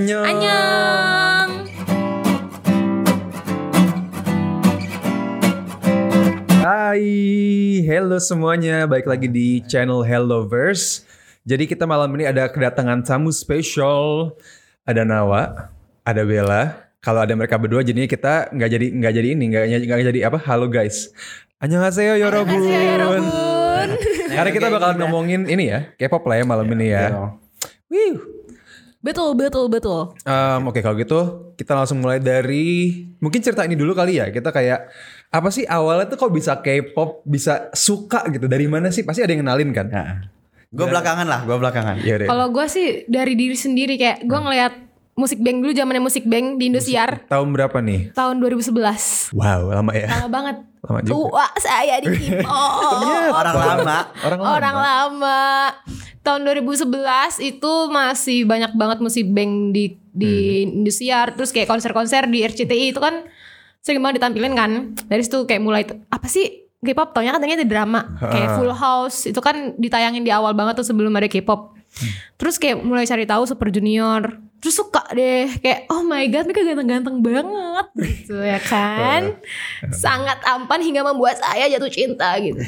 Annyeong. Annyeong. Hai, hello semuanya. Baik lagi di channel Helloverse. Jadi kita malam ini ada kedatangan tamu spesial. Ada Nawa, ada Bella. Kalau ada mereka berdua jadinya kita nggak jadi nggak jadi ini nggak nggak jadi apa? Halo guys. Annyeonghaseyo yorobun. Annyeonghaseyo, yorobun. Karena kita bakalan ngomongin ini ya, K-pop lah ya malam ini ya. Wih. Betul, betul, betul. Um, Oke kalau gitu kita langsung mulai dari mungkin cerita ini dulu kali ya. Kita kayak apa sih awalnya tuh kok bisa K-pop bisa suka gitu dari mana sih? Pasti ada yang kenalin kan? Gue belakangan lah, gue belakangan. Iya deh. Kalau gue sih dari diri sendiri kayak gue ngeliat musik bank dulu zamannya musik bank di Indosiar Tahun berapa nih? tahun 2011. Wow lama ya. Lama banget. Lama juga. Tua saya di K-pop. Orang lama. Orang lama. Orang lama. Tahun 2011 itu masih banyak banget musik bank di di Hmm. Indosiar terus kayak konser-konser di RCTI itu kan sering banget ditampilin kan. Dari situ kayak mulai apa sih K-pop taunya kan ternyata drama kayak Full House itu kan ditayangin di awal banget tuh sebelum ada K-pop. Hmm. Terus kayak mulai cari tahu Super Junior. Terus suka deh kayak oh my god mereka ganteng-ganteng banget gitu ya kan. Sangat tampan hingga membuat saya jatuh cinta gitu.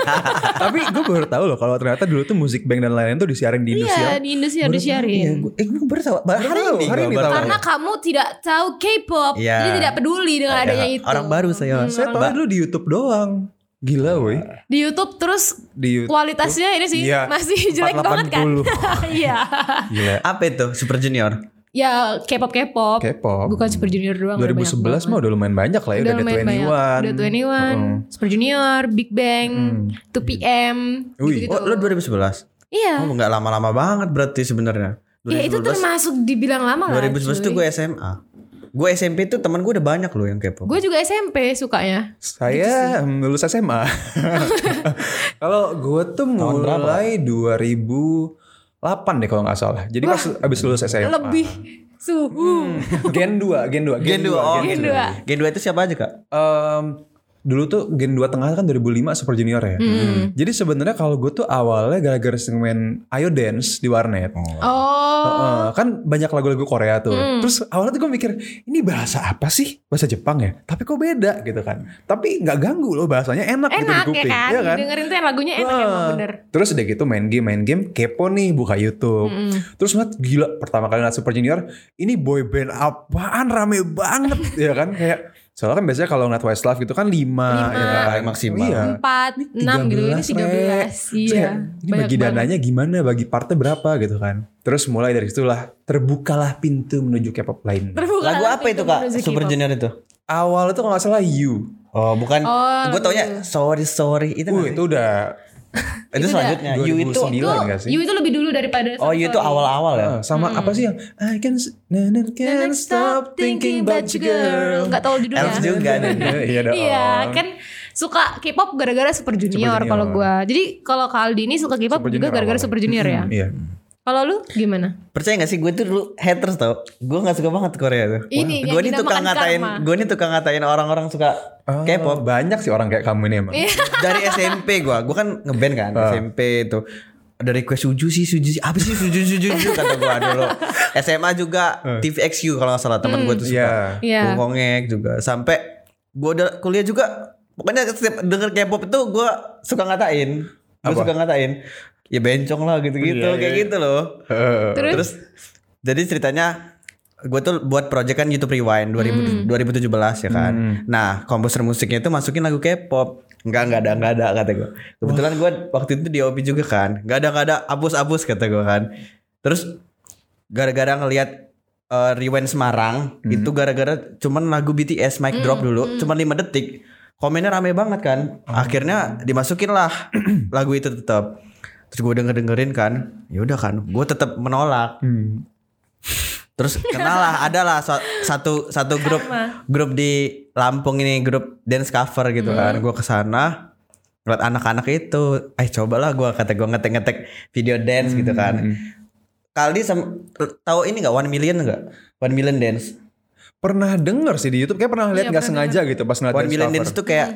Tapi gue baru tahu loh kalau ternyata dulu tuh musik bank dan lain-lain tuh disiarin di Iya Indosiar. di Indosiar Baru disiarin. iya, gua- Eh gue baru tahu. Baru Hari ini hari gua ini baru tahu. Karena kamu tidak tahu K-pop, Iya. jadi tidak peduli dengan adanya itu. Orang baru saya. Saya tahu dulu di YouTube doang. Gila woi. Di YouTube terus Di YouTube. kualitasnya ini sih Iya, masih jelek banget kan. 480. Iya. Gila. Apa itu Super Junior? ya K-pop K-pop. K-pop. Bukan Super Junior doang. udah 2011 banyak mah udah lumayan banyak lah ya. Udah Udah, ada lumayan banyak. 21. Udah 21, Heeh. Super Junior, Big Bang, Hmm. 2PM, Wih. gitu-gitu. Oh, lo 2011? Iya. Oh, nggak lama-lama banget berarti sebenarnya. Ya itu 2011 termasuk dibilang lama lah. 2011 tuh gue SMA. Gue SMP tuh teman gue udah banyak loh yang kepo. Gue juga SMP sukanya. Saya mm, lulus SMA. kalau gue tuh mulai 2008 deh kalau nggak salah. Jadi pas abis lulus SMA. Lebih suhu. Gen 2, Gen 2, Gen 2, oh Gen Gen dua. 2. Gen 2 itu siapa aja kak? Em, dulu tuh Gen 2 tengah kan 2005 Super Junior ya. Hmm. Jadi sebenarnya kalau gue tuh awalnya gara-gara sering main Ayo Dance di warnet. Oh. Heeh, kan banyak lagu-lagu Korea tuh. Hmm. Terus awalnya tuh gue mikir ini bahasa apa sih? Bahasa Jepang ya. Tapi kok beda gitu kan. Tapi nggak ganggu loh bahasanya enak, gitu di Enak ya kuping. kan? Iya kan? Dengerin tuh yang lagunya enak emang Ah. bener. Terus udah gitu main game, main game, kepo nih buka YouTube. Terus ngeliat gila pertama kali ngeliat Super Junior, ini boy band apaan rame banget ya kan kayak soalnya kan biasanya kalau ngeliat Westlife gitu kan 5 Lima. ya kan. Maksimal. Iya. Empat, enam gitu. Ini 13, tiga belas. Re. Terus Iya. kayak, Ini Banyak bagi banget. dananya gimana, bagi partnya berapa gitu kan. Terus mulai dari situlah terbukalah pintu menuju K-pop lain. Terbuka Lagu apa itu kak? Super. Junior itu? Awalnya tuh kalau nggak salah You. Oh bukan. Oh, gue taunya sorry sorry itu Uh, itu udah itu itu selanjutnya. You itu 2009 Itu, nggak sih? You itu lebih dulu daripada Oh You itu awal-awal ya. Ah, sama apa sih yang I can na- can't stop thinking about you girl. Gak tau judulnya. Elf juga nih. Iya dong. Iya kan suka K-pop gara-gara Super Junior, Junior. kalau gua. Jadi kalau Kak Aldi ini suka K-pop juga gara-gara. Super Junior ya. Iya. Kalau lu gimana? Percaya gak sih gue tuh dulu haters tau Gue gak suka banget Korea tuh Ini yang Gue nih tukang ngatain karma. Gue nih tukang ngatain orang-orang suka Oh, K-pop banyak sih orang kayak kamu ini emang. Iya. Dari SMP gue Gue kan ngeband kan Ah. SMP itu Ada request suju sih suju sih Apa sih suju suju suju Kata gue dulu SMA juga TVXQ kalau gak salah teman gue tuh suka Iya. Hmm. Iya. Bung Kongek juga Sampai gue udah kuliah juga Pokoknya setiap denger K-pop itu gue suka ngatain Gue suka ngatain Ya bencong lah gitu-gitu Iya, Kayak iya. gitu loh. Terus? Terus jadi ceritanya gue tuh buat project kan YouTube Rewind 2000, 2017 ya kan. Nah komposer musiknya itu masukin lagu K-pop. Enggak enggak ada enggak ada kata gue. Kebetulan gue waktu itu di OP juga kan. Enggak ada enggak ada hapus-hapus kata gue kan. Terus gara-gara ngelihat eh, Rewind Semarang itu gara-gara cuman lagu BTS mic drop dulu cuman 5 detik. Komennya rame banget kan. Akhirnya dimasukin lah lagu itu tetap. Terus gue denger dengerin kan, ya udah kan, gue tetap menolak. Hmm. Terus kenal lah, ada lah so- satu satu grup grup di Lampung ini grup dance cover gitu kan. Gue ke sana ngeliat anak-anak itu, eh cobalah gue kata gue ngetek-ngetek video dance gitu kan. Kali tahu ini nggak One Million nggak? One Million Dance. Pernah denger sih di YouTube kayak pernah lihat Iya, nggak pernah sengaja gitu pas ngeliat One dance Million cover. Dance tuh kayak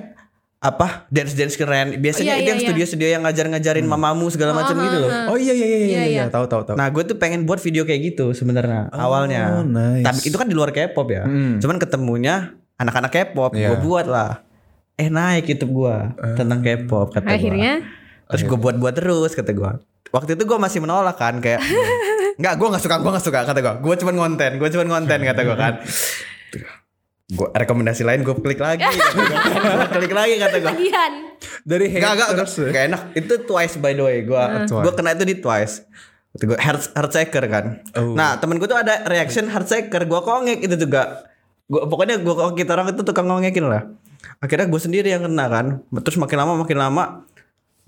apa dance dance keren biasanya Iya, itu iya, yang iya. studio-studio yang ngajar-ngajarin mamamu segala macam gitu loh Oh iya iya iya iya, Iya, iya. tahu tahu tahu. Nah gue tuh pengen buat video kayak gitu sebenarnya awalnya. nice. Tapi itu kan di luar K-pop ya. Hmm. Cuman ketemunya anak-anak K-pop, Iya. gue buat lah. Eh naik YouTube gue tentang K-pop kata gua. Akhirnya Terus gue buat-buat terus kata gue. Waktu itu gue masih menolak kan kayak nggak gue nggak suka gue nggak suka kata gue. Gue cuman ngonten, gue cuman ngonten kata gue kan. Gue rekomendasi lain gue klik lagi gue. Gue klik lagi kata gue. Dari Gak, gak, haters ya. gak enak. Itu twice by the way. Gua, Twice. gua kena itu di twice. Itu gua heart, heart shaker kan. Oh. Nah temen gue tuh ada reaction heart shaker. Gua kongek itu juga. Gua, pokoknya gua kita orang itu tukang ngongekin lah. Akhirnya gue sendiri yang kena kan. Terus makin lama makin lama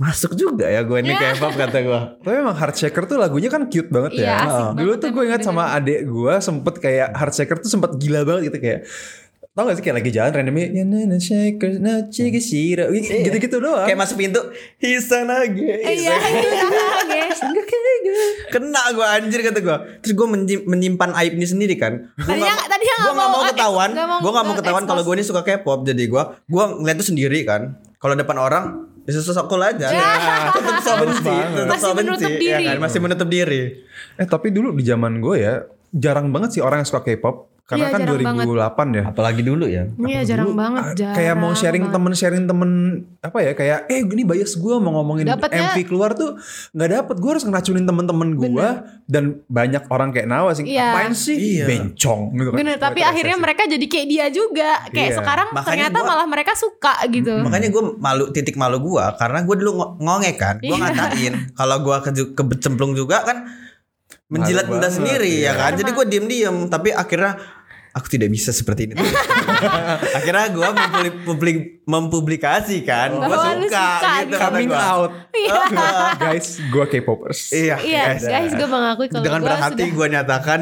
masuk juga ya gue ini K-pop kata gue. Tapi emang Heartshaker tuh lagunya kan cute banget ya. Iya, asik Dulu banget tuh gue ingat sama adik gue sempet kayak Heartshaker tuh sempet gila banget gitu kayak Tau gak sih kayak lagi jalan randomnya ya na na shaker na cigishira gitu-gitu doang. Kayak masuk pintu Hisanage Iya, iya. Kena gue anjir kata gue Terus gue menyimpan aib ini sendiri kan. Gua nggak nggak mau ketahuan Gue gak mau ketahuan kalau gue ini suka K-pop. Jadi gue Gue ngeliat tuh sendiri kan. Kalau depan orang Ya sosok cool aja. Tetep so benci Masih so benci menutup ya diri. kan? Masih menutup diri. Eh tapi dulu di zaman gue ya jarang banget sih orang yang suka K-pop karena Iya, kan jarang 2008 ya. Apalagi dulu ya Iya jarang banget. Ah, Jarang kayak mau sharing banget. temen sharing temen apa ya kayak eh ini bias gue mau ngomongin Dapatnya- MV keluar tuh nggak dapet gue harus ngeracunin temen-temen gue dan banyak orang kayak Nawa sih Iya. apain sih Iya. bencong gitu kan. Bener, tapi akhirnya mereka jadi kayak dia juga. Kayak Iya. sekarang Makanya ternyata gua- malah mereka suka gitu. Makanya gue malu titik malu gue karena gue dulu ngo- ngongek kan, gue Iya. ngatain kalau gue ke kecemplung juga kan menjilat banget, sendiri iya. ya kan. Jadi gue diem diem tapi akhirnya aku tidak bisa seperti ini. akhirnya gue mempublikasikan, gue Bahwa lu suka, suka gitu gitu. kata coming gua. out Iya. guys gue K-popers Iya, Iya, guys. guys, gue mengakui kalau Dengan gue berat hati sudah gue nyatakan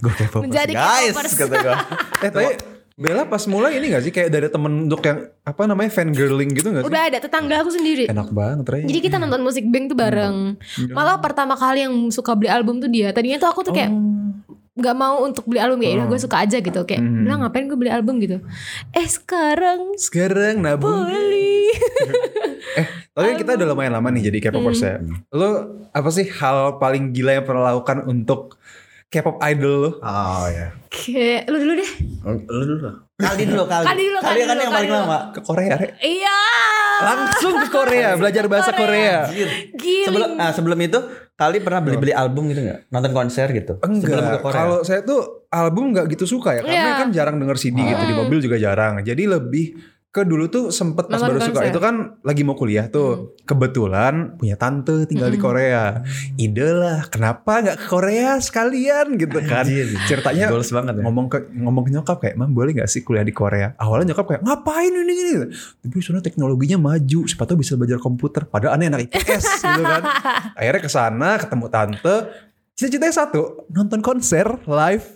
gue K-popers Menjadi guys K-popers. kata gue. eh tapi Bella pas mulai ini gak sih kayak dari temen untuk yang apa namanya fangirling gitu gak sih udah ada tetangga aku sendiri. enak banget Ray Jadi kita nonton musik bank tuh bareng. Hmm. Malah pertama kali yang suka beli album tuh dia. Tadinya tuh aku tuh kayak Oh. Nggak mau untuk beli album ya udah gue suka aja gitu kayak Hmm. bilang ngapain gue beli album gitu eh sekarang sekarang nabung beli Eh, tapi kita udah lumayan lama nih jadi K-popers ya. Lo apa sih hal paling gila yang pernah lakukan untuk K-pop idol lo? Oh ya. kayak lu dulu deh Lu dulu. Kali dulu kali. Kali dulu, kali kan yang paling lama. Ke Korea, Re. iya Langsung ke Korea, belajar bahasa Korea. Anjir. Giling. Sebelum ah, sebelum itu kali pernah beli-beli album gitu nggak? Nonton konser gitu. Sebelum ke Enggak, Korea. kalau saya tuh album nggak gitu suka ya, karena Iya. kan jarang denger CD gitu di mobil juga jarang. Jadi lebih ke dulu tuh sempet pas Nonton baru suka konser. itu kan lagi mau kuliah tuh kebetulan punya tante tinggal di Korea. Ide lah kenapa nggak ke Korea sekalian gitu kan. Anjir. ceritanya Goals banget ya. ngomong ke ngomong ke nyokap kayak mam boleh nggak sih kuliah di Korea? Awalnya nyokap kayak ngapain ini ini tapi soalnya teknologinya maju siapa tahu bisa belajar komputer padahal aneh anak IPS gitu kan. Akhirnya ke sana ketemu tante cita-citanya satu nonton konser live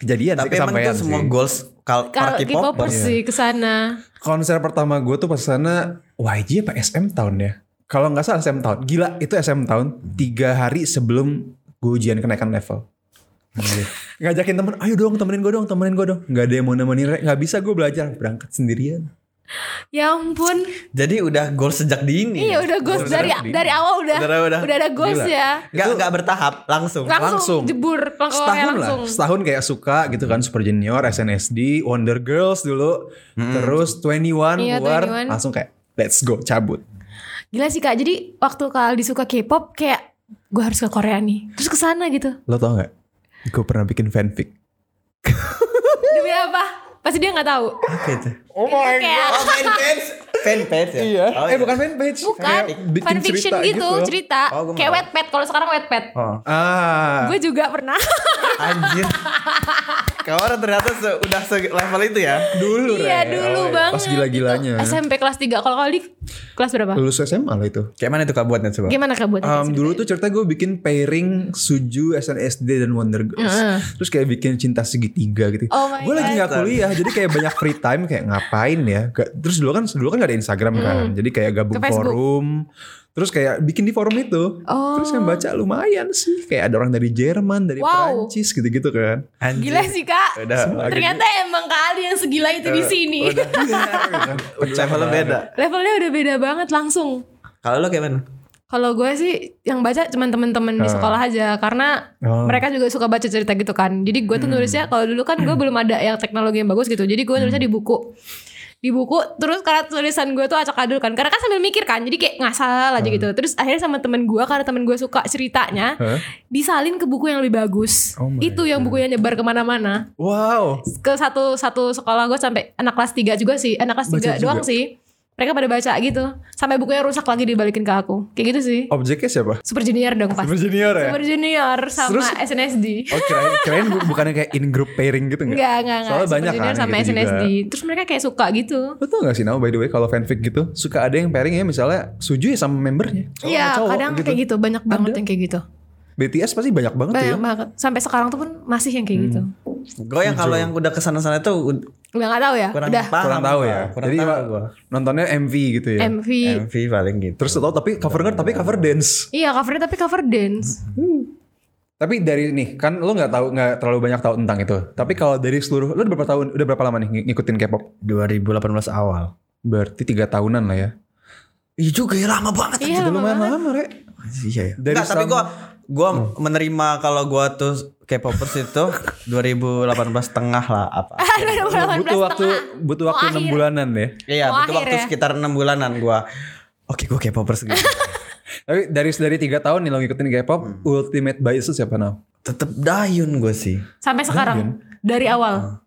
kejadian Tapi sih emang itu semua sih. goals kal kalau para K-popers K-popers. sih ke sana konser pertama gue tuh pas sana YG apa SM tahun ya? Kalau nggak salah SM tahun gila itu SM tahun tiga hari sebelum gue ujian kenaikan level. Ngajakin temen ayo dong temenin gue dong temenin gue dong. Nggak ada yang mau nemenin nggak bisa gue belajar. Berangkat sendirian ya ampun Jadi udah goals sejak dini. iya udah goals dari dari awal udah Udah, udah. udah ada goals Gila. ya Nggak nggak bertahap langsung. langsung, Langsung. jebur langsung setahun lah langsung setahun kayak suka gitu kan Super Junior SNSD Wonder Girls dulu terus 21 Iya, keluar 21. langsung kayak let's go cabut Gila sih kak, jadi waktu Kak Aldi suka K-pop kayak gue harus ke Korea nih, terus ke sana gitu. lo tau nggak gue pernah bikin fanfic Demi apa? Pasti dia nggak tahu. Apa itu? oh Itu kayak Oh fanpage. Fanpage ya? Iya, Oh, eh bukan fanpage. bukan bikin fanfiction cerita gitu, cerita. Oh, kayak wetpad. Kalau sekarang wetpad. Oh. Ah, Gue juga pernah. Anjir. Kawan ternyata se udah se level itu ya. dulu iya Re. dulu Oh, iya. banget. Pas gila-gilanya. Itu SMP kelas 3. Kalau Kak Aldi kelas berapa? Lulus SMA lah itu. Kayak mana itu kak buatnya coba? Gimana Kak buat? Um, dulu tuh cerita gue bikin pairing Suju, SNSD dan Wonder Girls. Heeh. Terus kayak bikin cinta segitiga gitu. Oh my gue lagi nggak kuliah, jadi kayak banyak free time kayak ngapain ya? Gak- terus dulu kan dulu kan gak ada Instagram kan, jadi kayak gabung Hmm. Forum. Terus kayak bikin di forum itu. Oh. Terus yang baca lumayan sih. Kayak ada orang dari Jerman, dari Wow. Perancis gitu-gitu kan. Anjir. Gila sih kak. Udah, Ternyata emang kali yang segila itu di sini. udah levelnya beda. Levelnya udah beda banget langsung. Kalau lo kayak mana? Kalau gue sih yang baca cuman temen-temen di sekolah aja karena Oh. mereka juga suka baca cerita gitu kan. Jadi gue tuh nulisnya kalau dulu kan gue belum ada yang teknologi yang bagus gitu. Jadi gue nulisnya di buku. Di buku terus karena tulisan gue tuh acak adul kan. Karena kan sambil mikir kan. Jadi kayak ngasal aja gitu. Terus akhirnya sama temen gue karena temen gue suka ceritanya Hah? disalin ke buku yang lebih bagus. Oh Itu yang bukunya nyebar ke mana-mana. Wow. Ke satu satu sekolah gue sampai anak kelas 3 juga sih. Anak kelas Baca 3 doang sih. Mereka pada baca gitu. Sampai bukunya rusak lagi dibalikin ke aku. Kayak gitu sih. Objeknya siapa? Super Junior dong pasti. Super Junior ya? Super Junior sama Terus- SNSD. Oh kirain, kirain bu- bukannya kayak in group pairing gitu nggak? Enggak, enggak, enggak. Soalnya Super banyak Junior kan sama gitu SNSD. juga. Terus mereka kayak suka gitu. Lo tau gak sih Nau by the way kalau fanfic gitu Suka ada yang pairing ya misalnya Suju ya sama membernya Iya, kadang kayak gitu. Banyak banget yang kayak gitu. BTS pasti banyak banget tuh ya Banyak banget. Sampai sekarang tuh pun masih yang kayak gitu. Gue yang kalau yang udah ke sana-sana tuh ud- Udah gak tahu ya? kurang Udah. paham. Kurang tahu ya Kurang Jadi tahu gua. nontonnya MV gitu ya MV. MV paling gitu. Terus tau tapi covernya tapi cover dance Iya, covernya tapi cover dance. Tapi dari nih kan lo nggak tahu nggak terlalu banyak tahu tentang itu. Tapi kalau dari seluruh lo udah berapa tahun udah berapa lama nih ng- ngikutin K-pop? 2018 awal. Berarti tiga tahunan lah ya. Iya juga ya lama banget. Iya, lama lumayan banget. lama re. Iya ya. Dari Nggak, tapi sama- gue gua menerima kalau gua tuh K-popers itu 2018 tengah lah apa. butuh waktu butuh waktu enam bulanan ya. Iya, Mau butuh akhir waktu ya? sekitar enam bulanan gua. Oke, gua K-popers gitu. Tapi dari dari tiga tahun nih lo ngikutin K-pop, Ultimate Bias itu siapa now? Tetep Dayun gue sih. Sampai sekarang. Dari awal.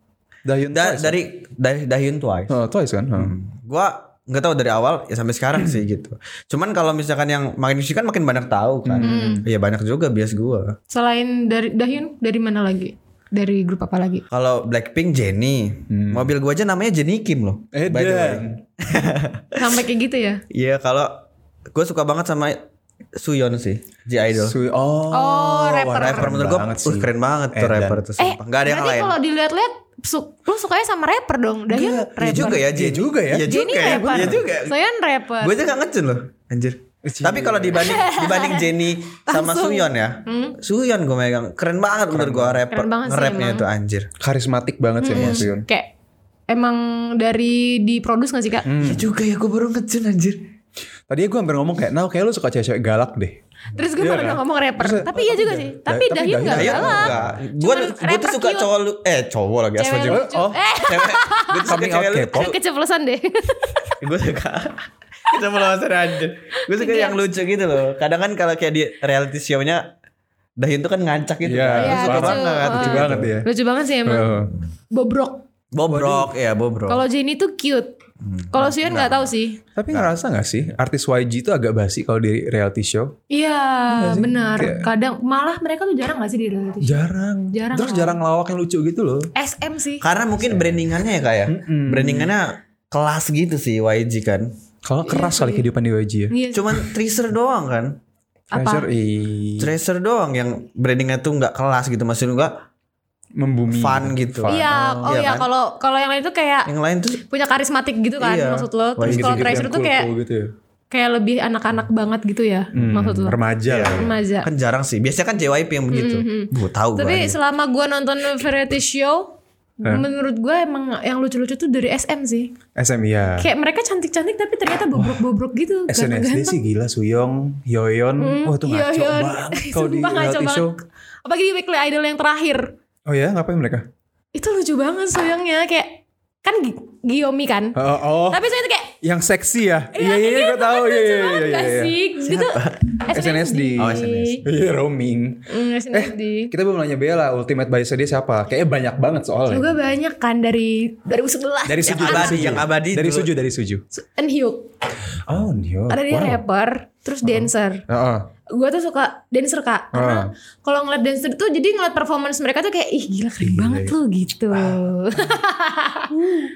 Dahyun Da- Twice. dari dari Dayun Twice. Oh, Twice kan? Oh. Gua nggak tahu dari awal ya sampai sekarang sih gitu. Cuman kalau misalkan yang makin musik kan makin banyak tahu kan. Iya banyak juga bias gua. Selain dari Dahyun, dari mana lagi? Dari grup apa lagi? Kalau Blackpink Jennie, mobil gua aja namanya Jennie Kim loh. Eh, by the way. Dan. Sampai kayak gitu ya? Iya kalau gue suka banget sama Suyeon sih, G Idol. Sui- oh, Oh, rapper. rapper menurut gue, banget uh, keren banget tuh Edan. rapper tuh. Eh, sumpah. Gak ada yang lain. kalau dilihat-lihat, su- lu sukanya sama rapper dong. Dahyun Iya rapper. juga ya, Jennie juga ya. Iya Jennie juga ya, rapper. iya juga. Soyeon rapper. Gue aja gak ngecun loh, anjir. Tapi kalau dibanding dibanding Jennie sama. Suyeon ya, Suyeon gue megang keren banget menurut gue rapper, emang. itu anjir. karismatik banget sih emang Suyun. Kayak emang dari diproduksi gak sih kak? Iya juga ya, gue baru ngecun anjir. Tadi gue hampir ngomong kayak, nah kayak lu suka cewek-cewek galak deh. Terus gue Iya kan? udah ngomong rapper. Terus, tapi iya juga sih. Tapi tapi Dahyun gak Dahyun Ayo galak. enggak. Gue tuh suka cowok lu eh cowok lagi asal lucu. Oh. Eh, Cewek, gue tuh suka cewek lucu. keceplosan deh. gue suka kita mau lawan anjir gue suka yang lucu gitu loh kadang kan kalau kayak di reality show-nya Dahyun tuh kan ngancak gitu Iya, kan Iya, suka lucu. banget Oh. Lucu banget ya. Lucu banget sih emang. Oh. Bobrok. bobrok ya bobrok Kalau Jennie tuh cute. Kalau Suyeon nggak tahu sih. Tapi ngerasa gak sih artis YG itu agak basi kalau di reality show? Iya, benar. Kayak- Kadang malah mereka tuh jarang gak sih di reality show? Jarang. Jarang Terus lah. jarang lawak yang lucu gitu loh. SM sih. karena mungkin brandingannya ya kak ya brandingannya kelas gitu sih YG kan Kalau keras kali kehidupan di YG ya. Iya. cuman tracer doang kan Apa? Ih, tracer doang yang brandingnya tuh nggak kelas gitu maksud gua membumi. fun gitu Iya, oh Iya iya kan? kalau kalau yang lain tuh kayak yang lain tuh punya karismatik gitu kan Iya. maksud lo. Terus kalau yang Treasure tuh kayak Cool-cool gitu ya. kayak lebih anak-anak banget gitu ya maksud lo. Remaja lah. ya. Remaja. kan jarang sih biasanya kan JYP yang begitu gue tahu gua Tapi aja. selama gua nonton variety show, menurut gua emang yang lucu-lucu tuh dari SM sih. SM ya. Kayak mereka cantik-cantik tapi ternyata bobrok-bobrok gitu. SNSD sih gila Suyong, Hyoyeon. Wah itu ngaco Hyoyeon. banget kalau di Sumpah ngaco reality banget. show. Apalagi di Weekly Idol yang terakhir. Oh ya ngapain mereka? Itu lucu banget Soyoungnya kayak kan Gi- Giyomi kan. Oh, oh. Tapi saya tuh kayak yang seksi ya? Iya iya iya gue tahu iya iya iya iya. Iya. sih? Gitu SNSD. Oh, SNSD. Iya roaming. Mm, SNSD. Kita belum nanya Bella Ultimate Bias dia siapa? Kayaknya banyak banget soalnya. Juga banyak kan dari 2011. Dari yang Suju, abadi yang abadi Dari dulu. Suju, dari Suju. Eunhyuk. Oh, Nyo. Ada dia Wow. rapper, terus dancer. Heeh. Gue tuh suka dancer kak, karena kalau ngeliat dancer tuh jadi ngeliat performance mereka tuh kayak ih gila keren banget lu gitu.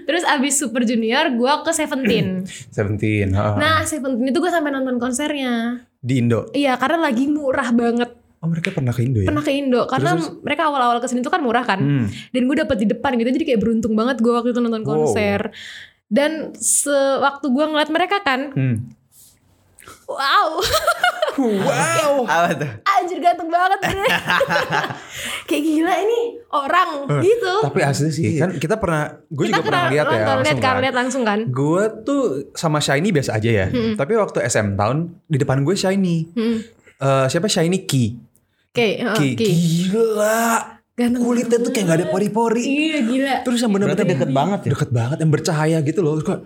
terus abis Super Junior gue ke Seventeen. Seventeen. heeh. nah Seventeen itu gue sampai nonton konsernya. Di Indo. Iya karena lagi murah banget. Oh mereka pernah ke Indo ya? Pernah ke Indo karena mereka awal-awal ke sini tuh kan murah kan. Hmm. Dan gue dapet di depan gitu jadi kayak beruntung banget gue waktu itu nonton Wow. konser. Dan sewaktu gue ngeliat mereka kan, Hmm. Wow. Wow. Apa tuh? Anjir ganteng banget bre. Kayak gila ini orang gitu. Tapi asli sih kan kita pernah gue Kita juga pernah lihat ya langsung kan, kan. lihat langsung kan. Gue tuh sama Shiny biasa aja ya. Tapi waktu SM tahun di depan gue Shiny. Hmm. Eh, siapa Shiny Ki? Oke, oh, Ki. oke. Gila. Ganteng Kulitnya tuh kayak gak ada pori-pori. Iya gila. Terus yang bener-bener deket banget ya? Deket banget yang bercahaya gitu loh. Terus kayak,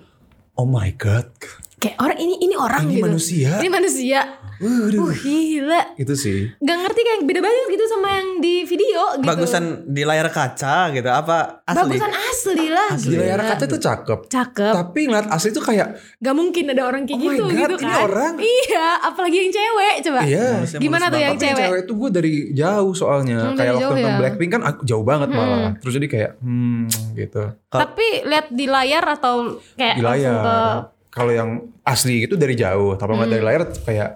oh my god. Kayak orang ini ini orang Ini gitu. manusia. Ini manusia. Waduh. Uh gila. Itu sih. Gak ngerti kayak beda banget gitu sama yang di video gitu. Bagusan di layar kaca gitu apa asli? Bagusan asli lah. Di gila. layar kaca tuh cakep. Cakep. Tapi ngeliat asli tuh kayak Gak mungkin ada orang kayak Oh gitu God, gitu ini kan. orang. Iya, apalagi yang cewek coba. Iya. Gimana tuh yang Tapi yang cewek? cewek itu gue dari jauh soalnya. Hmm, kayak waktu nonton ya? Blackpink kan aku jauh banget malah. Terus jadi kayak hmm gitu. Tapi lihat di layar atau kayak Di langsung ke layar. Kalau yang asli itu dari jauh. Tapi nggak dari layar kayak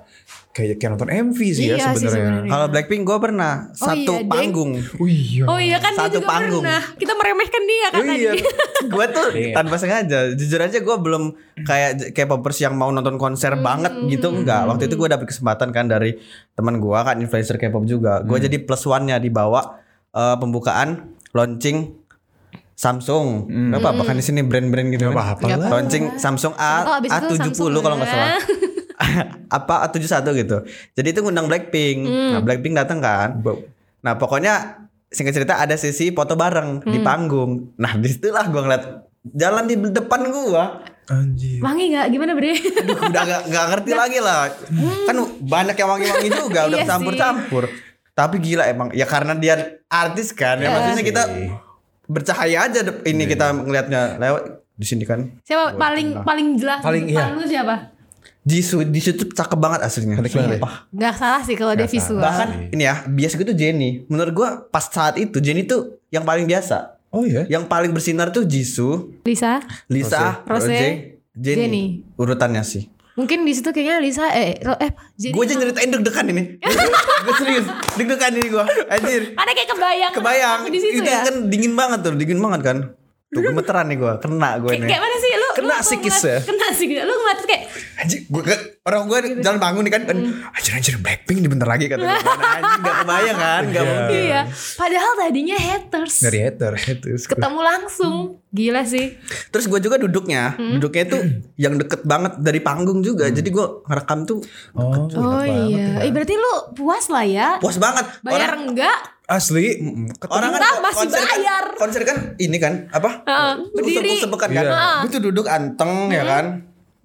kayak kayak nonton MV sih Hmm. Iya ya sebenarnya. Kalau Blackpink gue pernah satu iya, panggung. Wih. Oh iya kan Satu dia juga panggung. pernah. Kita meremehkan dia kan Oh, iya. tadi. gue tuh Iya. tanpa sengaja jujur aja gue belum kayak kayak popers yang mau nonton konser banget gitu enggak waktu itu gue dapet kesempatan kan dari teman gue kan influencer K-pop juga gue jadi plus one nya dibawa eh, pembukaan launching Samsung Gak apa-apa kan di sini brand-brand gitu Gak kan. apa-apa Gak lah. launching Samsung A abis itu A70 Samsung kalau nggak salah apa A71 gitu jadi itu ngundang Blackpink nah Blackpink datang kan. Nah pokoknya singkat cerita ada sesi foto bareng di panggung. Nah di situlah gue ngeliat jalan di depan gua. Anjir. Wangi gak? Gimana bre? Aduh udah gak, gak ngerti lagi lah. Kan banyak yang wangi-wangi juga udah Iya campur-campur. Tapi gila emang ya karena dia artis kan ya Iya. maksudnya kita. Bercahaya aja ini kita ngelihatnya lewat di sini kan. Siapa paling paling jelas? Paling, iya. Paling lu siapa? Jisoo, Jisoo tuh cakep banget aslinya. Ya? Sumpah. Gak salah sih kalau dia Nggak visual. Bahkan ini ya biasa gitu Jenny. Menurut gua pas saat itu Jenny tuh yang paling biasa. Oh iya. Yang paling bersinar tuh Jisoo, Lisa, Lisa, Rose, Rose, Jenny. Jenny. Urutannya sih. Mungkin di situ kayaknya Lisa eh eh jadi Gue aja nyeritain deg-degan ini. gue serius, deg-degan ini gue. Anjir. ada kayak kebayang Kebayang. di situ Itu ya. kan dingin banget tuh, dingin banget kan. Tuh gemeteran nih gue, kena gue nih. kayak mana sih lu? Kena lu psikis ngeliat- ya? Kena sih Lu ngeliat kayak Anjir, gue orang gue jalan bangun nih kan. kan, Anjir anjir Blackpink nih bentar lagi kata gue. Anjir gak kebayang kan, gak Iya. mungkin. iya. Padahal tadinya haters. Dari hater. Haters. Ketemu langsung. Gila sih. Terus gue juga duduknya, Hmm. duduknya itu yang deket banget dari panggung juga. Jadi gue ngerekam tuh Oh, Oh iya. Eh berarti lu puas lah ya. puas banget. Bayar Orang enggak? Asli. Orang kan masih konser kan- bayar. konser kan ini kan apa? Heeh, berdiri. Sebek-sebekan kan. Gue tuh duduk anteng ya kan.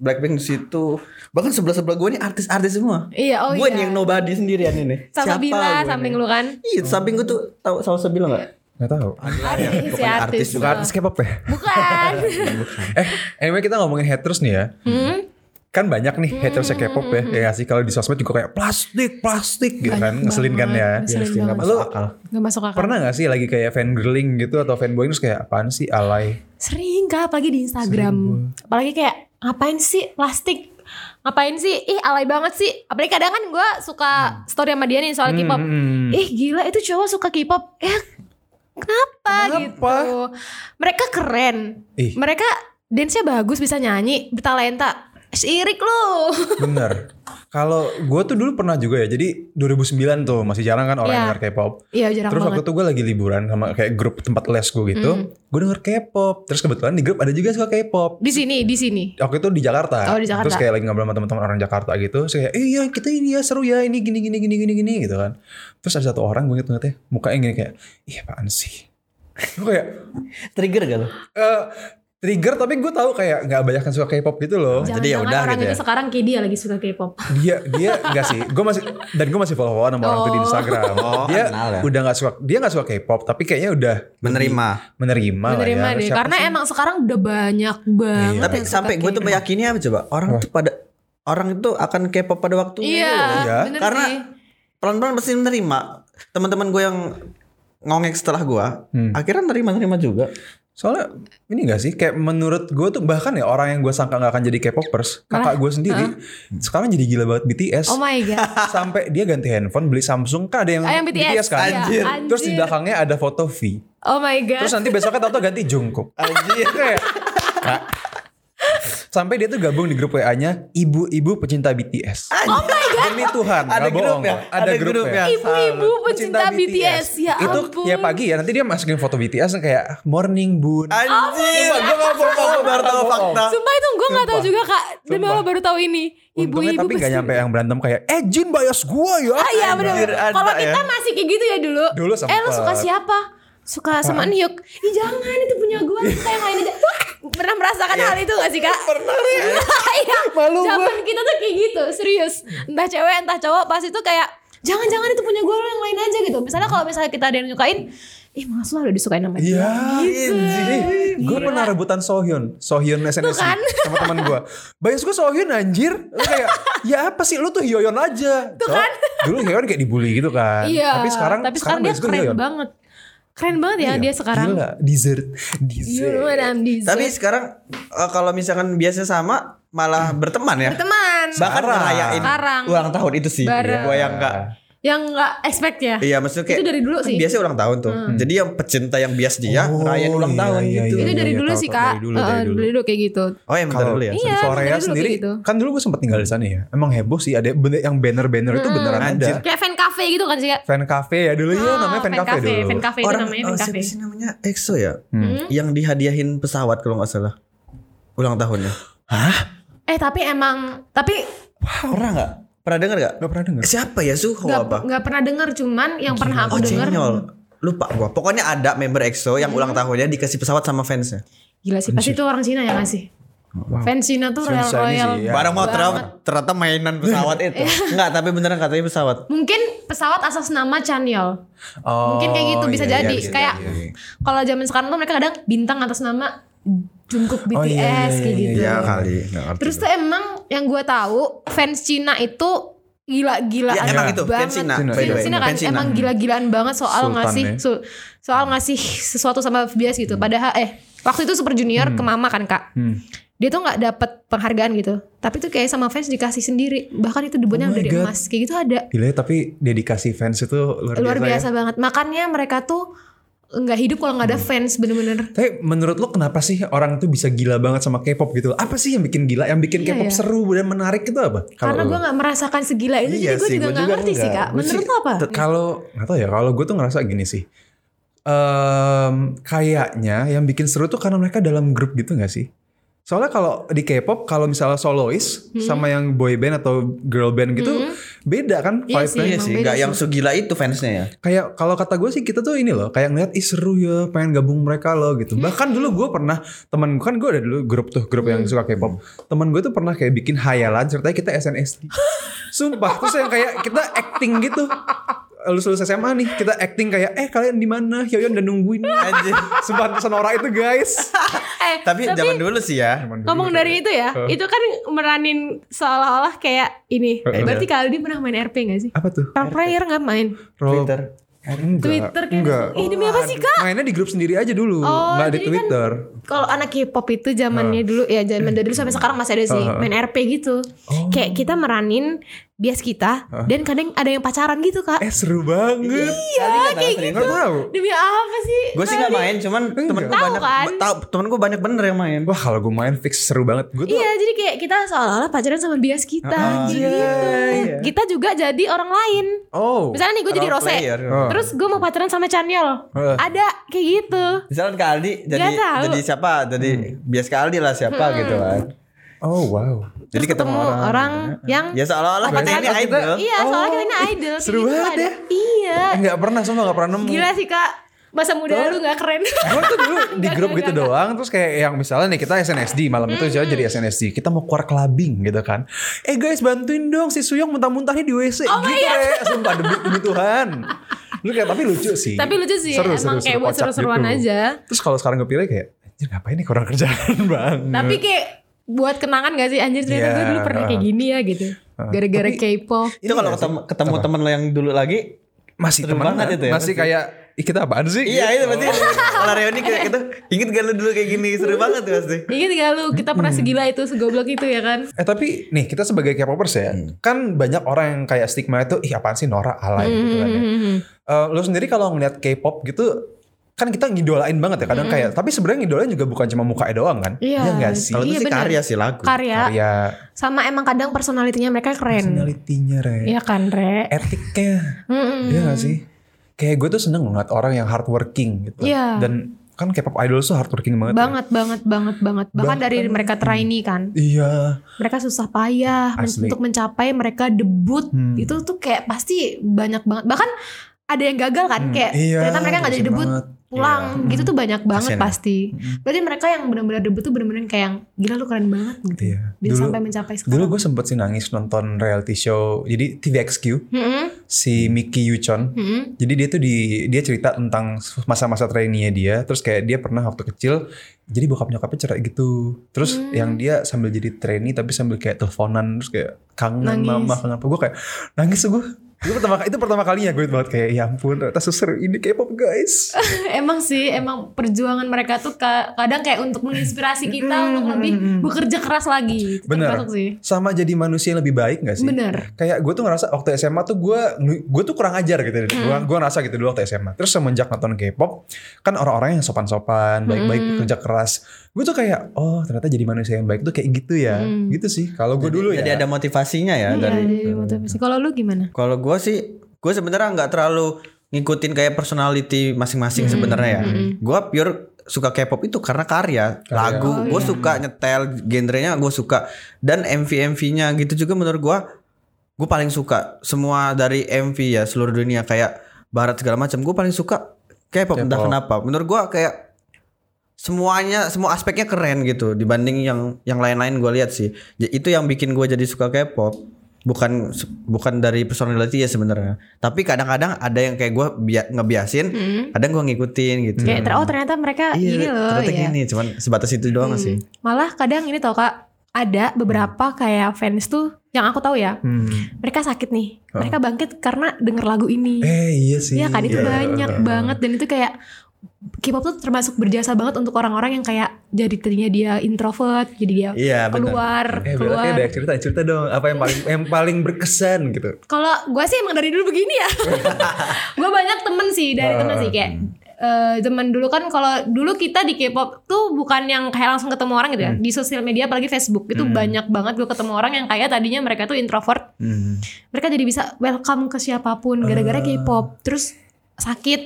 Blackpink di situ. Bahkan sebelah sebelah gue nih artis-artis semua. Iya, oh gue iya. nih yang nobody sendirian ini. Sama Siapa Bila samping lu kan. Iya, samping gue tuh tahu sama Sabila enggak? Gak tahu. Ada si pokoknya artis. artis Bukan artis K-pop ya? Bukan. eh, anyway kita ngomongin haters nih ya. Hmm? Kan banyak nih haters K-pop ya. Ya sih kalau di sosmed juga kayak plastik, plastik gitu kan. Ngeselin kan ya. Ngeselin Iya banget. masuk akal. Gak masuk akal. Pernah gak sih lagi kayak fangirling gitu atau fanboying terus kayak apaan sih alay? Sering kak, apalagi di Instagram. Apalagi kayak ngapain sih plastik? Ngapain sih? Ih alay banget sih. Apalagi kadang kan gue suka story sama dia nih soal K-pop. Hmm. Ih gila itu cowok suka K-pop. Eh kenapa, Kenapa? gitu? Mereka keren. Ih. Mereka dance-nya bagus, bisa nyanyi, bertalenta. Sirik lu. Bener. Kalau gue tuh dulu pernah juga ya. Jadi 2009 tuh masih jarang kan orang Iya. denger K-pop. Iya jarang Terus waktu banget. itu gue lagi liburan sama kayak grup tempat les gue gitu. Hmm. Gue denger K-pop. Terus kebetulan di grup ada juga suka K-pop. Di sini, di sini. Waktu itu di Jakarta. Oh, di Jakarta. Terus kayak lagi ngobrol sama teman-teman orang Jakarta gitu. Terus kayak, eh iya kita ini ya seru ya ini gini gini gini gini gini gitu kan. Terus ada satu orang gue inget banget ya. Mukanya gini kayak, ih apaan sih. Gue kayak, Trigger gak lu? eh trigger tapi gue tahu kayak nggak banyak yang suka K-pop gitu loh. Jadi ya udah orang gitu ya. sekarang kayak dia lagi suka K-pop. dia dia enggak sih gue masih dan gue masih follow followan sama orang tuh di Oh. Instagram Oh, dia kenal ya. udah nggak suka dia nggak suka K-pop tapi kayaknya udah Menerima. menerima, Menerima lah ya deh. Siapa Karena sih? emang sekarang udah banyak banget. Iya. Tapi sampai gue tuh meyakini apa coba? Orang tuh pada orang itu akan K-pop pada waktunya. Iya, bener Karena pelan-pelan pasti menerima. Teman-teman gue yang ngongek setelah gue, Hmm. akhirnya nerima-nerima juga. Soalnya ini gak sih kayak menurut gue tuh bahkan ya orang yang gue sangka nggak akan jadi K-popers kakak gue sendiri sekarang jadi gila banget BTS Oh my god. sampai dia ganti handphone beli Samsung kan ada yang, Ah, yang BTS, kan iya. Anjir. terus di Anjir. belakangnya ada foto V Oh my god. terus nanti besoknya tau ganti Jungkook Anjir. kayak Kak, Sampai dia tuh gabung di grup WA-nya ibu-ibu pecinta BTS. Oh my god. Demi Tuhan, Ada nggak bohong. grup ya? Ada, Ada grup grup ya. ya? Ibu-ibu pecinta BTS. Ya itu ampun. ya pagi ya nanti dia masukin foto BTS yang kayak morning bun. Anjir, Sumpah, gua nggak bohong, Aku baru tahu fakta. Sumpah itu gue gak tahu juga kak Demi. Allah baru tahu ini Ibu-ibu tapi gak nyampe yang berantem kayak eh Jin bias gua ya. Ah iya ada Kalau ya. kita masih kayak gitu ya dulu Dulu Eh lu suka siapa? Suka sama Nyuk Ih jangan itu punya gue Kita yang lain aja Pernah merasakan hal itu gak sih kak? Pernah Iya Malu gua. Zaman kita tuh kayak gitu Serius Entah cewek entah cowok Pasti tuh kayak Jangan-jangan itu punya gue lo yang lain aja gitu Misalnya kalau misalnya kita ada yang nyukain Ih mas lo udah disukain sama dia Iya. Gitu. Gue pernah rebutan Sohyun, Sohyun SNSD Tuh kan. sama teman gue. Bias gue Sohyun anjir. Lu kayak ya apa sih lu tuh Hyoyeon aja. Tuh kan. Dulu Hyoyeon kayak dibully gitu kan. Iya Tapi sekarang Tapi sekarang, dia Bias gue keren Hyoyeon. banget Keren banget ya Iya, dia sekarang Gila, dessert. You Dessert. know what I'm dessert. Tapi sekarang eh, kalau misalkan biasa sama malah berteman ya. Teman Bahkan ngerayain Sekarang. ulang tahun itu sih. Bareng. Gua yang enggak Yang gak expect ya Iya maksudnya kayak Itu dari dulu kan sih. Biasa ulang tahun tuh. Jadi yang pecinta yang bias dia Oh, ngerayain ulang iya, tahun iya, gitu. iya. Itu dari dulu tahu, sih kak Dari dulu, Eh, dari dulu. Dari dulu kayak gitu Oh yang bentar dulu ya. Iya, Korea dari dulu sendiri gitu. kan dulu gue sempat tinggal di sana ya. Emang heboh sih ada bener, yang banner-banner itu beneran Anjir. ada. Kayak fan cafe gitu kan sih kak Fan cafe ya dulu ya Oh, namanya fan, cafe, dulu. Fan cafe itu Orang namanya oh, fan siapa cafe sih namanya EXO ya? Hmm. Yang dihadiahin pesawat kalau nggak salah. Ulang tahunnya. Eh tapi emang Tapi Pernah nggak? Pernah dengar nggak? Gak pernah denger. Siapa ya Suho gak, apa? gak pernah denger Cuman yang pernah Oh aku denger Jenyol. Lupa gua. Pokoknya ada member EXO yang Hmm. ulang tahunnya dikasih pesawat sama fansnya. Gila sih Pasti itu orang Cina yang ngasih Fans Cina tuh Fans royal royal sih, ya. Barang mau ternyata, ternyata mainan pesawat itu. Enggak, tapi beneran katanya pesawat. Mungkin pesawat asas nama Chanyol Oh, Mungkin kayak gitu bisa iya, jadi iya, Kayak iya, iya. Kalau zaman sekarang tuh mereka kadang bintang atas nama Jungkook BTS Oh, iya, iya, kayak iya, gitu Iya kali. Terus tuh emang yang gue tahu fans Cina itu gila-gilaan Ya, emang itu, banget. fans Cina, by the Fans way. Cina kan Fans Cina. emang gila-gilaan banget soal Sultan ngasih ya. su- soal ngasih sesuatu sama bias gitu. Padahal eh waktu itu Super Junior ke Mama kan kak. Hmm. Dia tuh nggak dapet penghargaan gitu. Tapi tuh kayak sama fans dikasih sendiri. Bahkan itu debunya Oh dari God. emas. Kayak gitu ada. Gila tapi dedikasi fans itu luar, Luar biasa, biasa ya. banget. Makanya mereka tuh nggak hidup kalau nggak ada Hmm. fans bener-bener. Tapi menurut lo kenapa sih orang tuh bisa gila banget sama K-pop gitu? Apa sih yang bikin gila? Yang bikin Iya, K-pop iya. seru dan menarik itu apa? Karena lo? gue nggak merasakan segila itu. Iya jadi gue sih, juga nggak ngerti sih enggak. kak. Gua Menurut sih lo apa? kalau nggak tahu ya kalau gue tuh ngerasa gini sih Em, kayaknya yang bikin seru tuh karena mereka dalam grup gitu gak sih soalnya kalau di K-pop kalau misalnya solois Hmm. sama yang boy band atau girl band gitu beda kan Iya vibe-nya sih. Iya sih, sih. yang segila itu fansnya ya. kayak kalau kata gue sih kita tuh ini loh kayak ngeliat ih seru ya pengen gabung mereka loh gitu bahkan dulu gue pernah teman gue kan gue ada dulu grup tuh grup yang suka K-pop teman gue tuh pernah kayak bikin hayalan ceritanya kita SNSD sumpah terus yang kayak kita acting gitu lulus lulus SMA nih kita acting kayak eh kalian di mana Hyoyeon udah nungguin Anjir. sumpah sonora itu guys Eh, tapi, zaman dulu sih ya. Ngomong dari itu ya, itu kan meranin seolah-olah kayak ini. Heeh. Berarti Kaldi pernah main RP gak sih? apa tuh Role player gak main? Twitter. enggak Twitter kan? enggak Ih, demi apa sih kak? mainnya di grup sendiri aja dulu Oh, nggak di kan- Twitter Kalau anak K-pop itu zamannya dulu ya zaman dari dulu sampai sekarang masih ada sih main RP gitu. Kayak kita meranin bias kita dan kadang ada yang pacaran gitu kak. eh seru banget Iya kayak gitu. tahu Demi apa sih? Gue sih nggak main, cuman temenku Tahu banyak, kan? tahu temenku banyak bener yang main. Wah kalau gue main fix seru banget Gue tuh Iya jadi kayak kita seolah-olah pacaran sama bias kita Anjir. gitu. Iya. Kita juga jadi orang lain. Oh Misalnya nih gue jadi Rose. player. Oh. Terus gue mau pacaran sama Chanyol. Eh. Ada kayak gitu. Misalnya Kak Aldi jadi jadi siapa? Jadi bias Kak Aldi lah siapa gitu kan. Oh wow Jadi ketemu orang. yang Ya seolah-olah kita ini idol. Iya, soalnya kita ini idol. seru gitu banget ya. Iya. Enggak pernah semua gak pernah nemu Gila sih kak. Masa muda lu gak keren. Gue tuh dulu di Enggak, grup enggak, gitu enggak. doang Terus kayak yang misalnya nih kita SNSD Malam itu saya jadi SNSD Kita mau keluar clubbing gitu kan Eh guys bantuin dong Si Suyong muntah-muntahnya di WC Oh Gitu ya Sumpah demi, demi Tuhan Lu kayak tapi lucu sih Tapi lucu sih, emang kayak buat kocak seru-seruan aja. Terus kalau sekarang gue pilih kayak Anjir ngapain nih kurang kerjaan banget Tapi kayak buat kenangan gak sih? Anjir ternyata Iya, gue dulu pernah kayak gini ya gitu. Gara-gara K-pop. Itu kalau ketemu ketemu temen lo yang dulu lagi Masih Seru temenan. banget itu ya, Masih kayak Ih kita apaan sih? Iya itu pasti Kalau reuni kayak gitu. Ingat gak lu dulu kayak gini? Seru banget tuh pasti. Ingat gak lu? Kita pernah segila itu segoblok itu ya kan? Eh tapi nih kita sebagai K-popers ya, kan banyak orang yang kayak stigma itu, ih apaan sih Nora alay gitu kan ya. Hmm. Eh, lu sendiri kalau ngeliat K-pop gitu, kan kita ngidolain banget ya kadang kayak tapi sebenarnya ngidolain juga bukan cuma mukanya doang kan Iya. Iya nggak sih Kalau itu Iya, sih bener. karya sih lagu. Karya karya sama emang kadang personalitinya mereka keren. personalitinya re Iya kan, Re? etiknya Mm-mm. Iya gak sih? Kayak gue tuh seneng ngeliat orang yang hardworking gitu. Iya. Dan kan K-pop idol tuh hardworking banget. ya. Banget, banget, banget, banget. Bahkan Bahkan- dari mereka trainee kan. Iya. Mereka susah payah Asli. untuk mencapai mereka debut. Hmm. Itu tuh kayak pasti banyak banget. Bahkan ada yang gagal kan. Hmm, Kayak iya, ternyata mereka gak jadi debut. banget. Pulang Iya. gitu tuh banyak banget Kasian ya. pasti. Berarti mereka yang benar-benar debut tuh benar-benar kayak yang gila lu keren banget gitu. Iya. Bisa Dulu- sampai mencapai sekarang. Dulu gue sempet sih nangis nonton reality show. Jadi TVXQ Mm-mm, si Mickey Yuchon. mm-mm. Jadi dia tuh di dia cerita tentang masa-masa trainee dia. Terus kayak dia pernah waktu kecil jadi bokap nyokapnya cerai gitu. Terus Hmm. yang dia sambil jadi trainee tapi sambil kayak teleponan terus kayak kangen Nangis. mama kangen apa. Gue kayak nangis tuh gue. Itu pertama itu pertama kalinya gue banget kayak ya ampun ternyata seseru ini K-pop guys. emang sih emang perjuangan mereka tuh ka- kadang kayak untuk menginspirasi kita untuk lebih bekerja keras lagi Bener. sih Sama jadi manusia yang lebih baik gak sih? bener Kayak gue tuh ngerasa waktu SMA tuh gue gue tuh kurang ajar gitu. Gue gue ngerasa gitu dulu waktu SMA. Terus semenjak nonton K-pop kan orang-orang yang sopan-sopan, baik-baik, kerja keras. Gue tuh kayak oh ternyata jadi manusia yang baik tuh kayak gitu ya. Gitu sih. Kalau gue dulu Jadi ya. ada motivasinya ya Iya, dari jadi motivasi. kalau lu gimana Kalau gue sih, gue sebenarnya nggak terlalu ngikutin kayak personality masing-masing sebenarnya ya. Gue pure suka K-pop itu karena karya, lagu. Oh, gue iya. suka nyetel, genrenya gue suka. Dan MV-MV-nya gitu juga menurut gue, gue paling suka semua dari MV ya seluruh dunia kayak barat segala macam. Gue paling suka K-pop entah kenapa. Menurut gue kayak semuanya semua aspeknya keren gitu dibanding yang yang lain-lain gue lihat sih. Ya, itu yang bikin gue jadi suka K-pop. Bukan bukan dari personality ya sebenarnya. Tapi kadang-kadang ada yang kayak gue bia- ngebiasin kadang gue ngikutin gitu. Kayak ter- oh ternyata mereka iya gini loh ternyata ya gini cuman sebatas itu doang sih. Malah kadang ini tau kak ada beberapa kayak fans tuh yang aku tahu ya Hmm. mereka sakit nih. Mereka bangkit karena denger lagu ini. Eh iya sih. Iya kan? Itu Iya. banyak banget dan itu kayak K-pop tuh termasuk berjasa banget untuk orang-orang yang kayak jadi tadinya dia introvert jadi dia Iya, keluar Eh keluar. berarti ada cerita cerita dong apa yang paling yang paling berkesan gitu. Kalau gue sih emang dari dulu begini ya. gue banyak temen sih dari temen sih kayak temen dulu kan kalau dulu kita di K-pop tuh bukan yang kayak langsung ketemu orang gitu ya. Di sosial media apalagi Facebook itu banyak banget gue ketemu orang yang kayak tadinya mereka tuh introvert. Hmm. mereka jadi bisa welcome ke siapa pun gara-gara K-pop. Terus sakit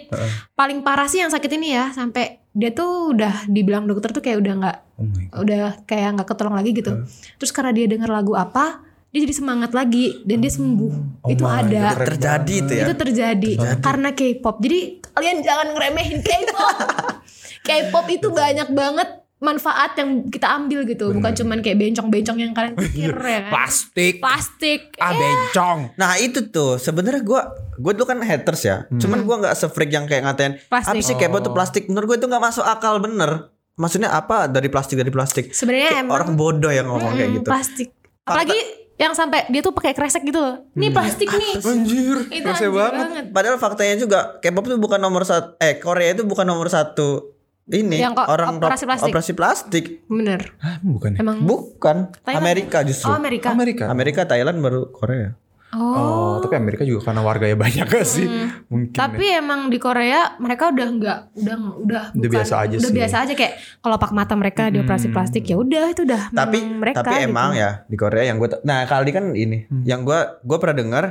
paling parah sih yang sakit ini ya sampai dia tuh udah dibilang dokter tuh kayak udah nggak Oh my god. udah kayak nggak ketolong lagi gitu terus karena dia denger lagu apa dia jadi semangat lagi dan dia sembuh Oh itu my ada keren terjadi itu ya itu terjadi karena K-pop. Jadi kalian jangan ngeremehin K-pop. K-pop itu banyak banget manfaat yang kita ambil gitu, bukan cuman kayak bencong-bencong yang kalian pikir ya. kan. Plastik. Plastik. Ah Eh, bencong. Nah itu tuh sebenarnya gue gue tuh kan haters ya. Cuman gue nggak se-freak yang kayak ngatain apa sih K-pop tuh plastik. Menurut gue itu nggak masuk akal bener. Maksudnya apa dari plastik dari plastik? Sebenarnya Kayak emang orang bodoh yang ngomong kayak mm, gitu. plastik. Apalagi yang sampai dia tuh pakai kresek gitu loh. Ini plastik nih. Anjir. Itu anjir banget. banget. Padahal faktanya juga K-pop tuh bukan nomor satu. Eh Korea itu bukan nomor satu. Ini Yang kok orang operasi plastik. operasi plastik. Bener. Hah, bukan. ya? Emang Bukan. Thailand Amerika justru. Oh Amerika. Amerika. Amerika, Thailand baru Korea. Oh. Oh, tapi Amerika juga karena warganya banyak gak sih? Mungkin. Tapi emang di Korea mereka udah nggak udah udah Udah bukan- biasa aja udah sih. biasa aja kayak kalau pak mata mereka dioperasi plastik ya udah itu udah tapi mereka tapi gitu. emang ya di Korea yang gue nah kali kan ini Hmm. yang gue gue pernah dengar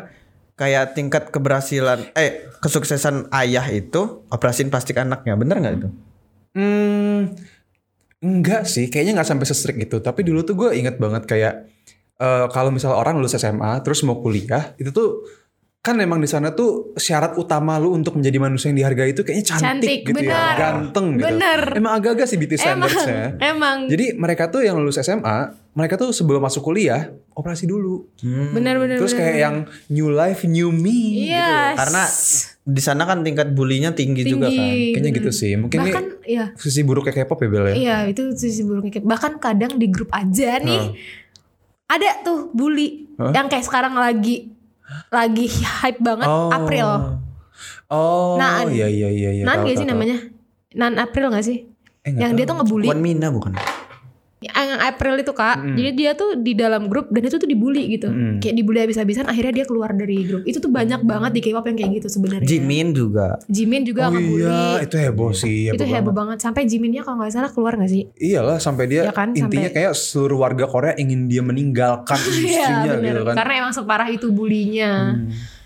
kayak tingkat keberhasilan eh kesuksesan ayah itu operasin plastik anaknya bener nggak itu Hmm, enggak sih, kayaknya nggak sampai sestrik gitu. Tapi dulu tuh gue inget banget kayak eh, kalau misalnya orang lulus SMA terus mau kuliah, itu tuh kan memang di sana tuh syarat utama lu untuk menjadi manusia yang dihargai itu kayaknya cantik, Cantik, gitu ya, benar. ganteng gitu. Benar. Emang agak-agak sih beauty emang standardsnya. emang Jadi mereka tuh yang lulus SMA, mereka tuh sebelum masuk kuliah operasi dulu. benar benar Terus benar. kayak yang new life, new me. gitu. Iya. karena di sana kan tingkat bulinya tinggi, juga kan Tinggi. Kayaknya gitu sih. Mungkin bahkan ini iya sisi buruknya K-pop ya Bel ya. iya itu sisi buruknya kayak- bahkan kadang di grup aja nih ada tuh bully Hah? yang kayak sekarang lagi lagi hype banget April Oh, Nan. iya iya iya iya. Nan tahu, gak sih tahu, tahu. namanya Nan April gak sih Eh, yang dia tuh ngebully Wan Mina bukan yang April itu kak. Jadi dia tuh di dalam grup dan itu tuh dibully gitu. Kayak dibully habis-habisan akhirnya dia keluar dari grup. Itu tuh banyak banget di K-pop yang kayak gitu sebenarnya. Jimin juga. Jimin juga Oh ngebully iya, itu heboh sih. itu heboh banget. sampai Jiminnya kalau nggak salah keluar gak sih? Iyalah sampai dia Ya kan, intinya sampai- kayak seluruh warga Korea ingin dia meninggalkan industrinya Iya bener. gitu kan. karena emang separah itu bulinya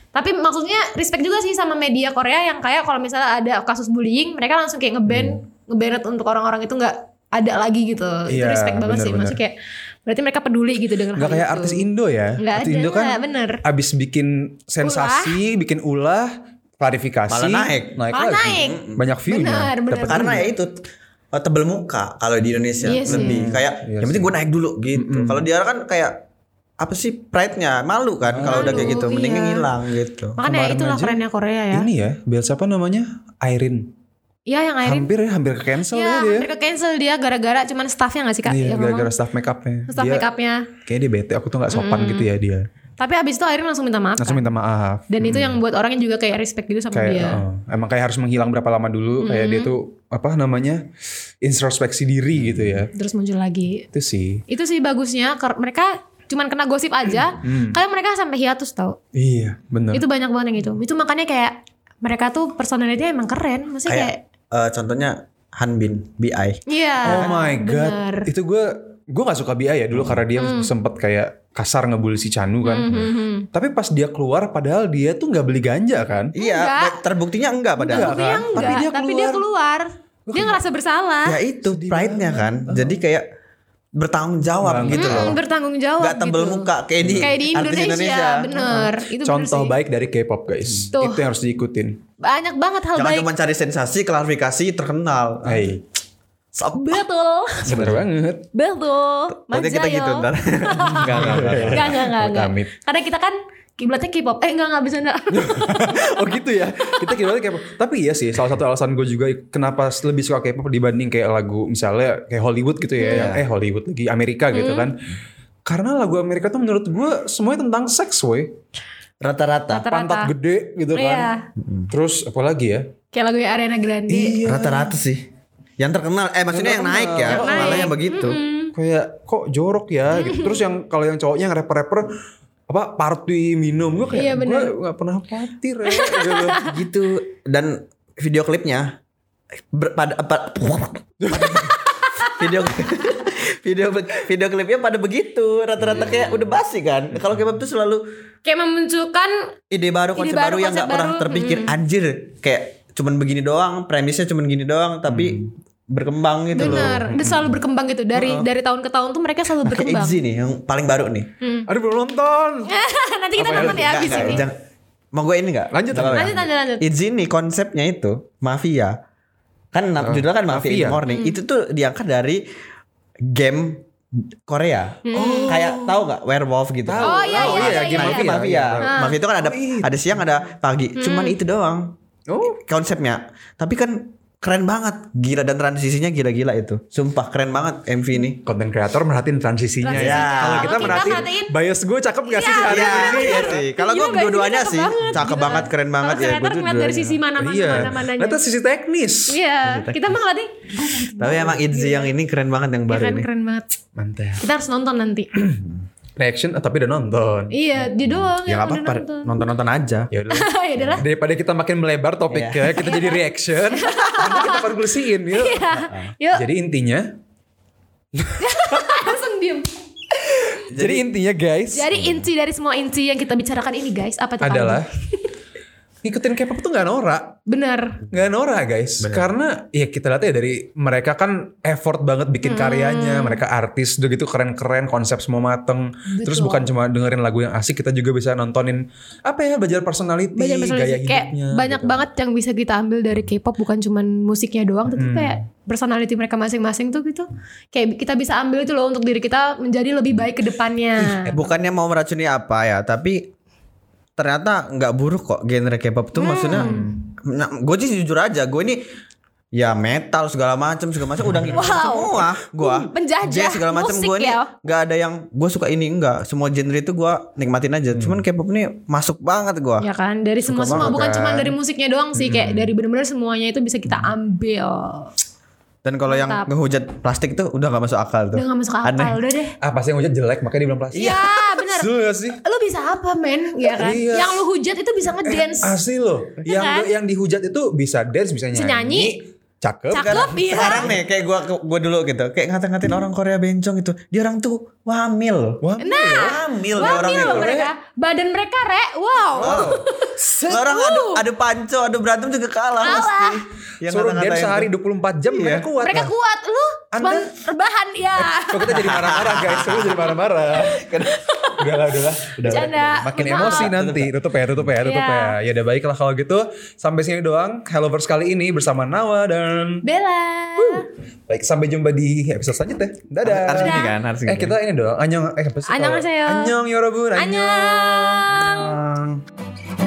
tapi maksudnya respect juga sih sama media Korea yang kayak kalau misalnya ada kasus bullying mereka langsung kayak ngeban ngebanet untuk orang-orang itu nggak ada lagi gitu itu Iya, respect banget sih bener-bener. maksudnya kayak berarti mereka peduli gitu dengan Gak hal kayak itu. artis Indo ya. Nggak artis ada, Indo kan bener. abis bikin sensasi, bikin ulah, klarifikasi, Malah naik. naik Malah lagi. naik. Banyak view-nya. benar Dapet Karena ya itu eh, tebel muka kalau di Indonesia Iya sih. lebih kayak Iya yang penting gue naik dulu gitu. Kalau di Arab kan kayak apa sih pride-nya malu kan kalau udah kayak gitu mending iya. ngilang gitu. makanya Kemarin itulah aja kerennya Korea ya Ini ya, biar siapa namanya? Irene. Iya yang Irene. Hampir ya, hampir ke cancel ya ya dia. hampir ke cancel dia gara-gara cuman staffnya gak sih kak? Iya, yang gara-gara staff makeupnya. staff Dia makeupnya. Kayaknya dia bete, aku tuh gak sopan gitu ya dia. tapi abis itu Irene langsung minta maaf Langsung minta maaf. dan itu yang buat orangnya juga kayak respect gitu sama kayak dia. oh, emang kayak harus menghilang berapa lama dulu kayak dia tuh apa namanya introspeksi diri gitu ya. Terus muncul lagi. Itu sih. Itu sih bagusnya mereka cuman kena gosip aja. Kadang mereka sampai hiatus tau. Iya bener. Itu banyak banget yang itu. Itu makanya kayak mereka tuh personality emang keren. Maksudnya kayak, Kayak eh, contohnya Hanbin, BI. iya oh my god bener. itu gue gue gak suka Bia ya dulu karena dia sempet kayak kasar ngebully si Chanu kan Mhm. tapi pas dia keluar padahal dia tuh nggak beli ganja kan Iya, Enggak. terbuktinya enggak padahal. Enggak. Tapi kan? yang Tapi enggak, dia tapi dia keluar. Dia ngerasa bersalah. Ya itu pride-nya kan. Jadi kayak bertanggung jawab Banget. gitu loh. bertanggung jawab Enggak tebel gitu. muka kayak di, Kayak di artis Indonesia, bener. Itu bener contoh sih. baik dari K-pop guys Tuh. itu yang harus diikutin Banyak banget hal Jangan baik. cuma cari sensasi, klarifikasi, terkenal. Hai Sop. Betul. bener banget Betul. Nanti kita gitu ntar. Enggak, enggak, enggak. Enggak, enggak. Karena kita kan kiblatnya K-pop. Eh, enggak, enggak bisa enggak. oh gitu ya kita kira K-pop tapi iya sih salah satu alasan gue juga kenapa lebih suka K-pop dibanding kayak lagu misalnya kayak Hollywood gitu ya yang- eh Hollywood lagi Amerika gitu kan karena lagu Amerika tuh menurut gue semuanya tentang seks woi Rata-rata. Pantat gede gitu kan Iya. terus apa lagi ya Kayak lagu Ariana Grande. iya Rata-rata sih. Yang terkenal, eh maksudnya yang, naik ya. Yang naik. Malah yang begitu. kayak kok jorok ya gitu. terus yang kalau yang cowoknya yang rapper-rapper apa party minum? Gue kayak Iya, gue nggak pernah party ya. Gitu. gitu. Dan video klipnya ber, pada, apa- video video video klipnya pada begitu. Rata-rata kayak udah basi kan? Kalau K-pop tuh selalu Kayak memunculkan ide baru Ide konsep baru, baru, yang konsep nggak pernah terpikir anjir kayak cuman begini doang premisnya cuman gini doang tapi berkembang gitu benar. loh Dia selalu berkembang gitu. Dari dari tahun ke tahun tuh mereka selalu berkembang. Itzy nih yang paling baru nih aduh belum nonton Nanti kita nonton ya Nggak, abis nggak, ini. jangan- mau gue ini Lanjut, apa-apa ya? Lanjut, lanjut, lanjut. Itzy nih konsepnya itu mafia kan na- judulnya kan mafia, in the Mafia. morning itu tuh diangkat dari game Korea kayak tahu nggak werewolf gitu Hmm. Oh iya, Oh, iya, iya, iya, game iya. Mafia, Mafia, mafia. iya. Mafia itu kan ada ada siang ada pagi. Hmm. Cuman itu doang oh konsepnya. Tapi kan keren banget. Gila dan transisinya gila-gila itu. Sumpah keren banget MV ini. konten kreator merhatiin transisinya ya. Transisinya. Kalau kita kita merhatiin merhatiin, bias gue cakep gak sih hari Iya, ini? iya sih. Kalau gue Gila, guys, dua-duanya sih cakep banget, keren banget Kalau ya. Gue ngeliat dari sisi mana-mana Iya. mana-mananya. Ternyata sisi teknis. Iya, kita mah ngeliatnya Tapi emang Itzy yang ini keren banget yang baru keren ini. keren banget. Mantap. Kita harus nonton nanti. Reaction eh, tapi udah nonton. iya, dia doang Ya yang nggak udah apa-apa, nonton. nonton-nonton aja. Ya udah. ya udah lah. Daripada kita makin melebar topiknya, kita jadi reaction. Nanti kita konklusiin yuk. Yuk, Jadi intinya, langsung diem. jadi, intinya guys Jadi inti dari semua inti yang kita bicarakan ini guys, apa tuh? Pak adalah? Ngikutin K-pop tuh nggak norak. bener. Nggak norak guys. Karena ya kita lihat ya dari mereka kan effort banget bikin Hmm. karyanya. Mereka artis udah gitu keren-keren, konsep semua mateng. Terus bukan cuma dengerin lagu yang asik, kita juga bisa nontonin apa ya belajar personality, Banyak personality. gaya kayak hidupnya. banyak gitu. banget yang bisa kita ambil dari K-pop bukan cuman musiknya doang, tapi Hmm. kayak personality mereka masing-masing tuh gitu. Kayak kita bisa ambil itu loh untuk diri kita menjadi lebih baik ke depannya. Eh, Bukannya mau meracuni apa ya, tapi ternyata nggak buruk kok genre K-pop tuh maksudnya. Nah, gue sih jujur aja, gue ini ya metal segala macam segala macam udah ngikutin Wow. semua gue Penjajah jazz segala macam musik gue ini ya. nggak ada yang gue suka ini enggak semua genre itu gue nikmatin aja cuman K-pop ini masuk banget gue Ya kan dari semua semua banget bukan kan. cuma dari musiknya doang sih kayak dari bener-bener semuanya itu bisa kita ambil. Dan kalau yang ngehujat plastik tuh udah gak masuk akal tuh. Udah gak masuk akal Aneh. udah deh. Ah pasti yang hujat jelek makanya dia bilang plastik. Iya benar. Asli gak sih? Lu bisa apa men? Ya kan? Iya. Yang lu hujat itu bisa ngedance. Asli loh. Yang kan? yang dihujat itu bisa dance, bisa nyanyi. Nyanyi. Cakep. Cakep iya. Sekarang nih kayak gua gua dulu gitu, kayak ngata-ngatain orang Korea bencong itu. Dia orang tuh wamil. Wah, Nah, Wamil orang Wamil itu. loh mereka. Badan mereka re, wow. Orang adu adu panco, adu berantem juga kalah, Kalah. pasti. Yang suruh dance sehari tuh. 24 jam mereka kuat. mereka lah. kuat lu cuma Anda- rebahan ya. Kok kita jadi marah-marah guys, Kok jadi marah-marah. udahlah, udahlah, udah. Bercanda. Makin Maaf. emosi nanti. Tutup ya, tutup ya, tutup Iya. ya. Ya udah baiklah kalau gitu. Sampai sini doang. Helloverse kali ini bersama Nawa dan Bella. baik sampai jumpa di episode selanjutnya. Dadah. Harus gini kan, harus Eh gini. kita ini dong. Anyong eh apa sih? Annyeong yorobun. Annyeong. Annyeong.